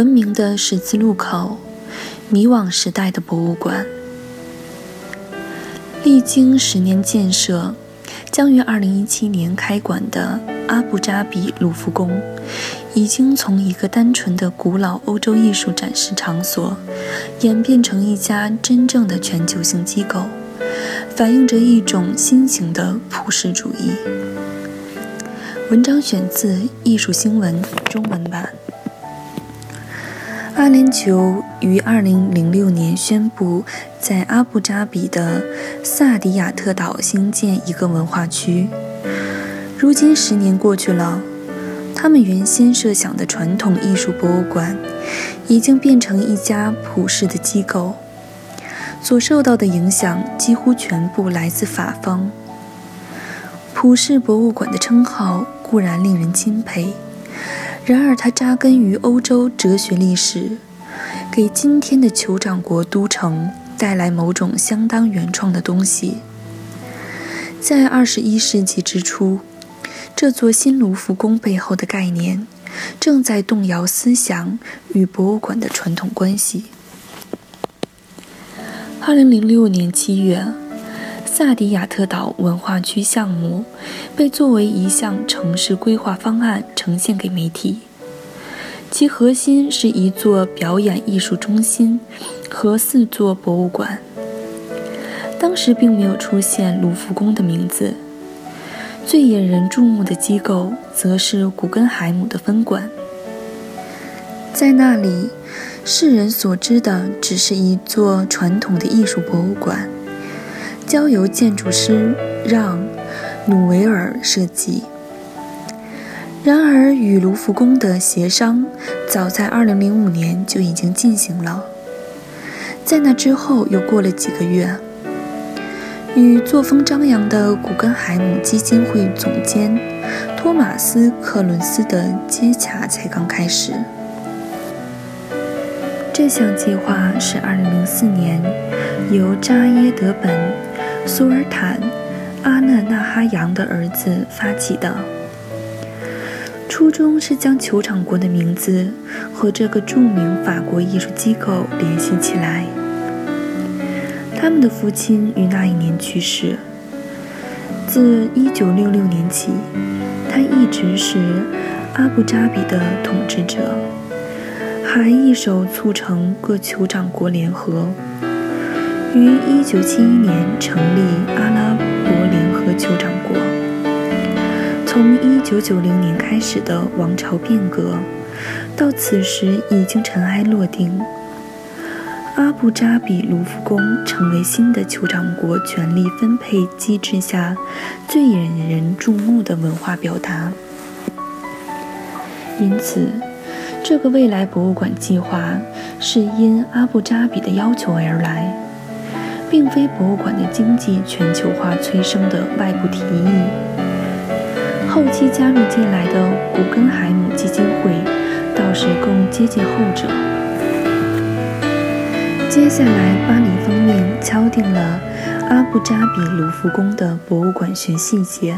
文明的十字路口，迷惘时代的博物馆，历经十年建设，将于2017年开馆的阿布扎比卢浮宫，已经从一个单纯的古老欧洲艺术展示场所，演变成一家真正的全球性机构，反映着一种新型的普世主义。文章选自《艺术新闻》中文版。阿联酋于2006年宣布在阿布扎比的萨迪亚特岛兴建一个文化区。如今十年过去了，他们原先设想的传统艺术博物馆已经变成一家普世的机构，所受到的影响几乎全部来自法方。普世博物馆的称号固然令人钦佩。然而，它扎根于欧洲哲学历史，给今天的酋长国都城带来某种相当原创的东西。在二十一世纪之初，这座新卢浮宫背后的概念正在动摇思想与博物馆的传统关系。二零零六年七月，萨迪亚特岛文化区项目被作为一项城市规划方案呈现给媒体，其核心是一座表演艺术中心和四座博物馆。当时并没有出现卢浮宫的名字，最引人注目的机构则是古根海姆的分馆。在那里，世人所知的只是一座传统的艺术博物馆。交由建筑师让·努维尔设计。然而，与卢浮宫的协商早在2005年就已经进行了。在那之后，又过了几个月，与作风张扬的古根海姆基金会总监托马斯·克伦斯的接洽才刚开始。这项计划是2004年由扎耶德本。苏尔坦·阿讷纳哈扬的儿子发起的，初衷是将酋长国的名字和这个著名法国艺术机构联系起来。他们的父亲于那一年去世，自1966年起，他一直是阿布扎比的统治者，还一手促成各酋长国联合。于1971年成立阿拉伯联合酋长国。从1990年开始的王朝变革，到此时已经尘埃落定。阿布扎比卢浮宫成为新的酋长国权力分配机制下最引人注目的文化表达。因此，这个未来博物馆计划是因阿布扎比的要求而来。并非博物馆的经济全球化催生的外部提议。后期加入进来的古根海姆基金会倒是更接近后者。接下来，巴黎方面敲定了阿布扎比卢浮宫的博物馆学细节，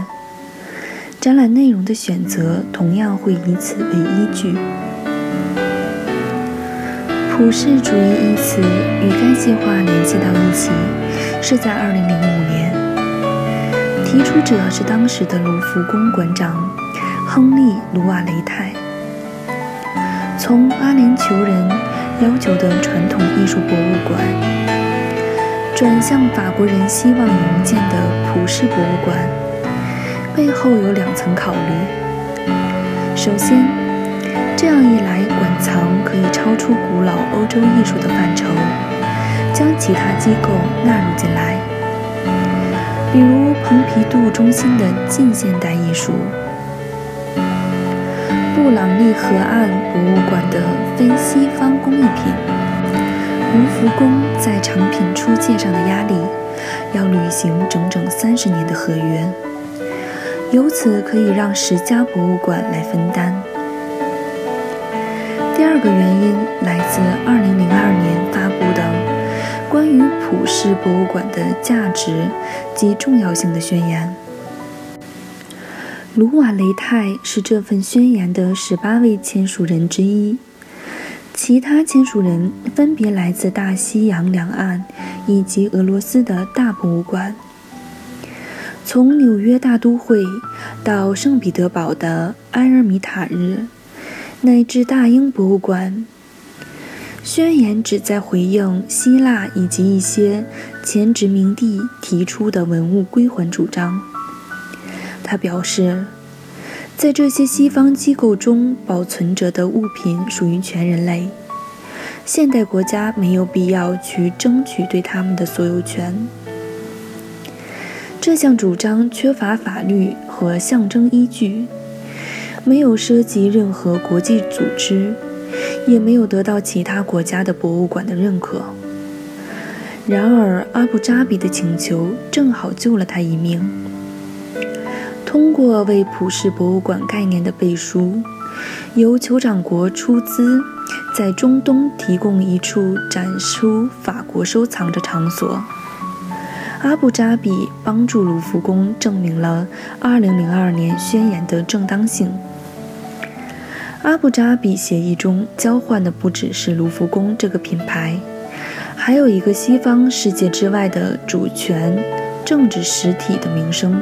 展览内容的选择同样会以此为依据。普世主义一词与该计划联系到一起，是在2005年。提出者是当时的卢浮宫馆长亨利·卢瓦雷泰。从阿联酋人要求的传统艺术博物馆，转向法国人希望营建的普世博物馆，背后有两层考虑。首先，这样一来，馆藏可以超出古老欧洲艺术的范畴，将其他机构纳入进来，比如蓬皮杜中心的近现代艺术、布朗利河岸博物馆的非西方工艺品、卢浮宫在藏品出借上的压力，要履行整整三十年的合约，由此可以让十家博物馆来分担。第二个原因来自2002年发布的关于普世博物馆的价值及重要性的宣言。卢瓦雷泰是这份宣言的十八位签署人之一，其他签署人分别来自大西洋两岸以及俄罗斯的大博物馆。从纽约大都会到圣彼得堡的埃尔米塔日。乃至大英博物馆，宣言旨在回应希腊以及一些前殖民地提出的文物归还主张。他表示，在这些西方机构中保存着的物品属于全人类，现代国家没有必要去争取对他们的所有权。这项主张缺乏法律和象征依据。没有涉及任何国际组织，也没有得到其他国家的博物馆的认可。然而，阿布扎比的请求正好救了他一命。通过为普世博物馆概念的背书，由酋长国出资，在中东提供一处展出法国收藏的场所，阿布扎比帮助卢浮宫证明了2002年宣言的正当性。阿布扎比协议中交换的不只是卢浮宫这个品牌，还有一个西方世界之外的主权政治实体的名声。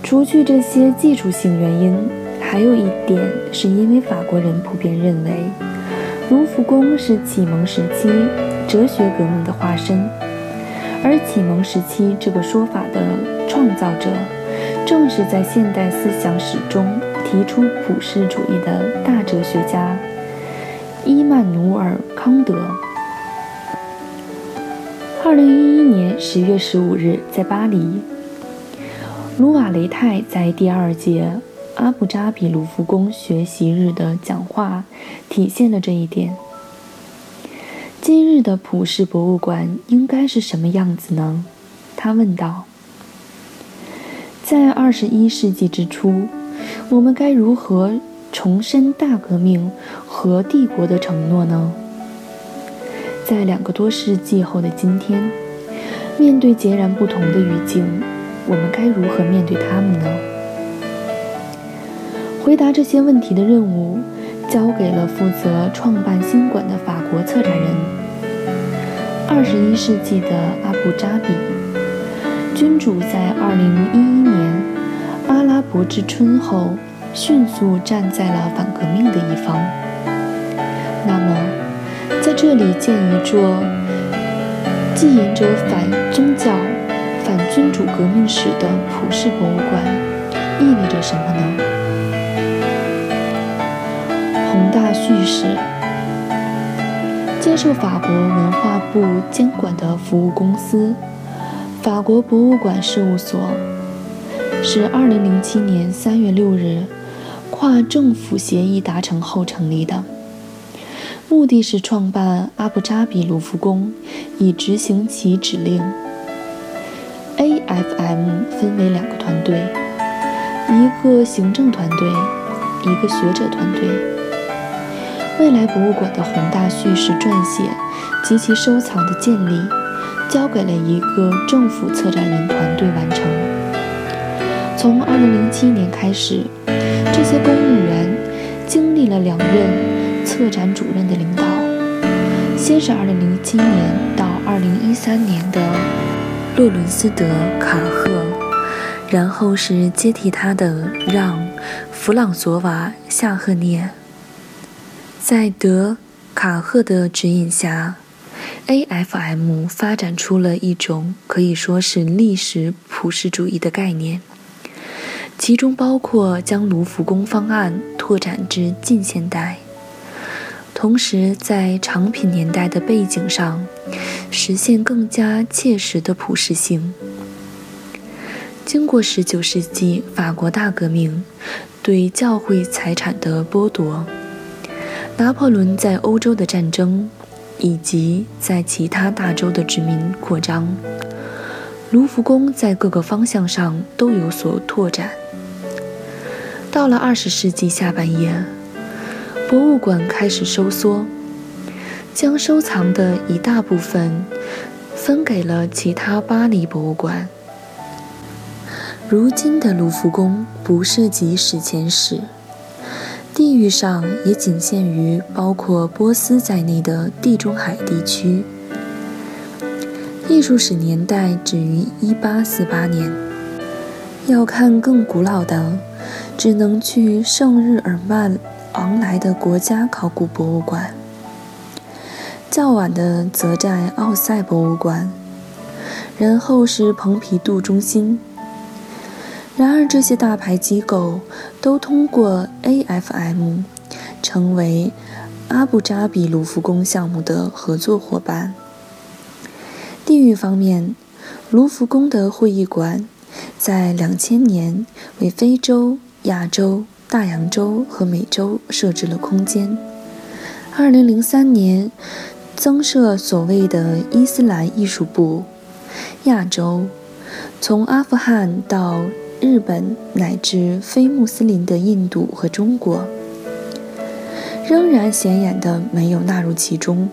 除去这些技术性原因，还有一点是因为法国人普遍认为，卢浮宫是启蒙时期哲学革命的化身，而启蒙时期这个说法的创造者，正是在现代思想史中。提出普世主义的大哲学家伊曼努尔·康德。二零一一年十月十五日，在巴黎，卢瓦雷泰在第二届阿布扎比卢浮宫学习日的讲话体现了这一点。今日的普世博物馆应该是什么样子呢？他问道。在二十一世纪之初。我们该如何重申大革命和帝国的承诺呢？在两个多世纪后的今天，面对截然不同的语境，我们该如何面对他们呢？回答这些问题的任务交给了负责创办新馆的法国策展人。二十一世纪的阿布扎比君主在二零一一年。阿拉伯之春后，迅速站在了反革命的一方。那么，在这里建一座记引着反宗教、反君主革命史的普世博物馆，意味着什么呢？宏大叙事。接受法国文化部监管的服务公司——法国博物馆事务所。是二零零七年三月六日，跨政府协议达成后成立的，目的是创办阿布扎比卢浮宫，以执行其指令。AFM 分为两个团队，一个行政团队，一个学者团队。未来博物馆的宏大叙事撰写及其收藏的建立，交给了一个政府策展人团队完成。从2007年开始，这些公务员经历了两任策展主任的领导，先是2007年到2013年的洛伦斯德卡赫，然后是接替他的让弗朗索瓦夏赫涅。在德卡赫的指引下，AFM 发展出了一种可以说是历史普世主义的概念。其中包括将卢浮宫方案拓展至近现代，同时在长品年代的背景上，实现更加切实的普适性。经过19世纪法国大革命对教会财产的剥夺，拿破仑在欧洲的战争，以及在其他大洲的殖民扩张，卢浮宫在各个方向上都有所拓展。到了20世纪下半叶，博物馆开始收缩，将收藏的一大部分分给了其他巴黎博物馆。如今的卢浮宫不涉及史前史，地域上也仅限于包括波斯在内的地中海地区。艺术史年代止于1848年，要看更古老的，只能去圣日耳曼昂莱的国家考古博物馆，较晚的则在奥赛博物馆，然后是蓬皮杜中心。然而，这些大牌机构都通过 AFM 成为阿布扎比卢浮宫项目的合作伙伴。地域方面，卢浮宫的会议馆在两千年为非洲、亚洲、大洋洲和美洲设置了空间。二零零三年增设所谓的伊斯兰艺术部，亚洲从阿富汗到。日本乃至非穆斯林的印度和中国，仍然显眼的没有纳入其中。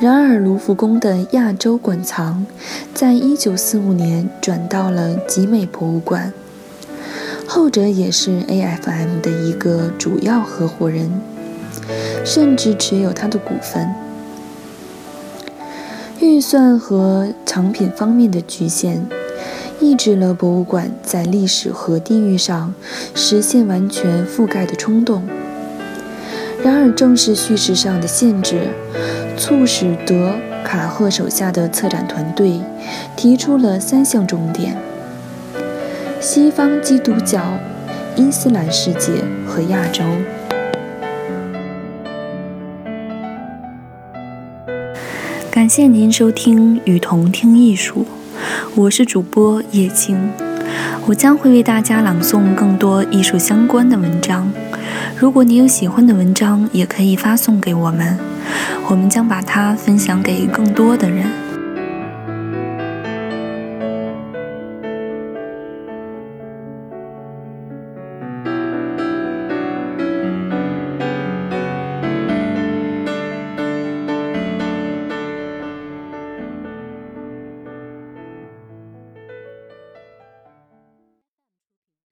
然而，卢浮宫的亚洲馆藏在1945年转到了集美博物馆，后者也是 AFM 的一个主要合伙人，甚至持有它的股份。预算和藏品方面的局限。抑制了博物馆在历史和地域上实现完全覆盖的冲动。然而，正是叙事上的限制，促使德卡赫手下的策展团队提出了三项重点：西方基督教、伊斯兰世界和亚洲。感谢您收听《与同听艺术》。我是主播叶青，我将会为大家朗诵更多艺术相关的文章。如果你有喜欢的文章，也可以发送给我们，我们将把它分享给更多的人。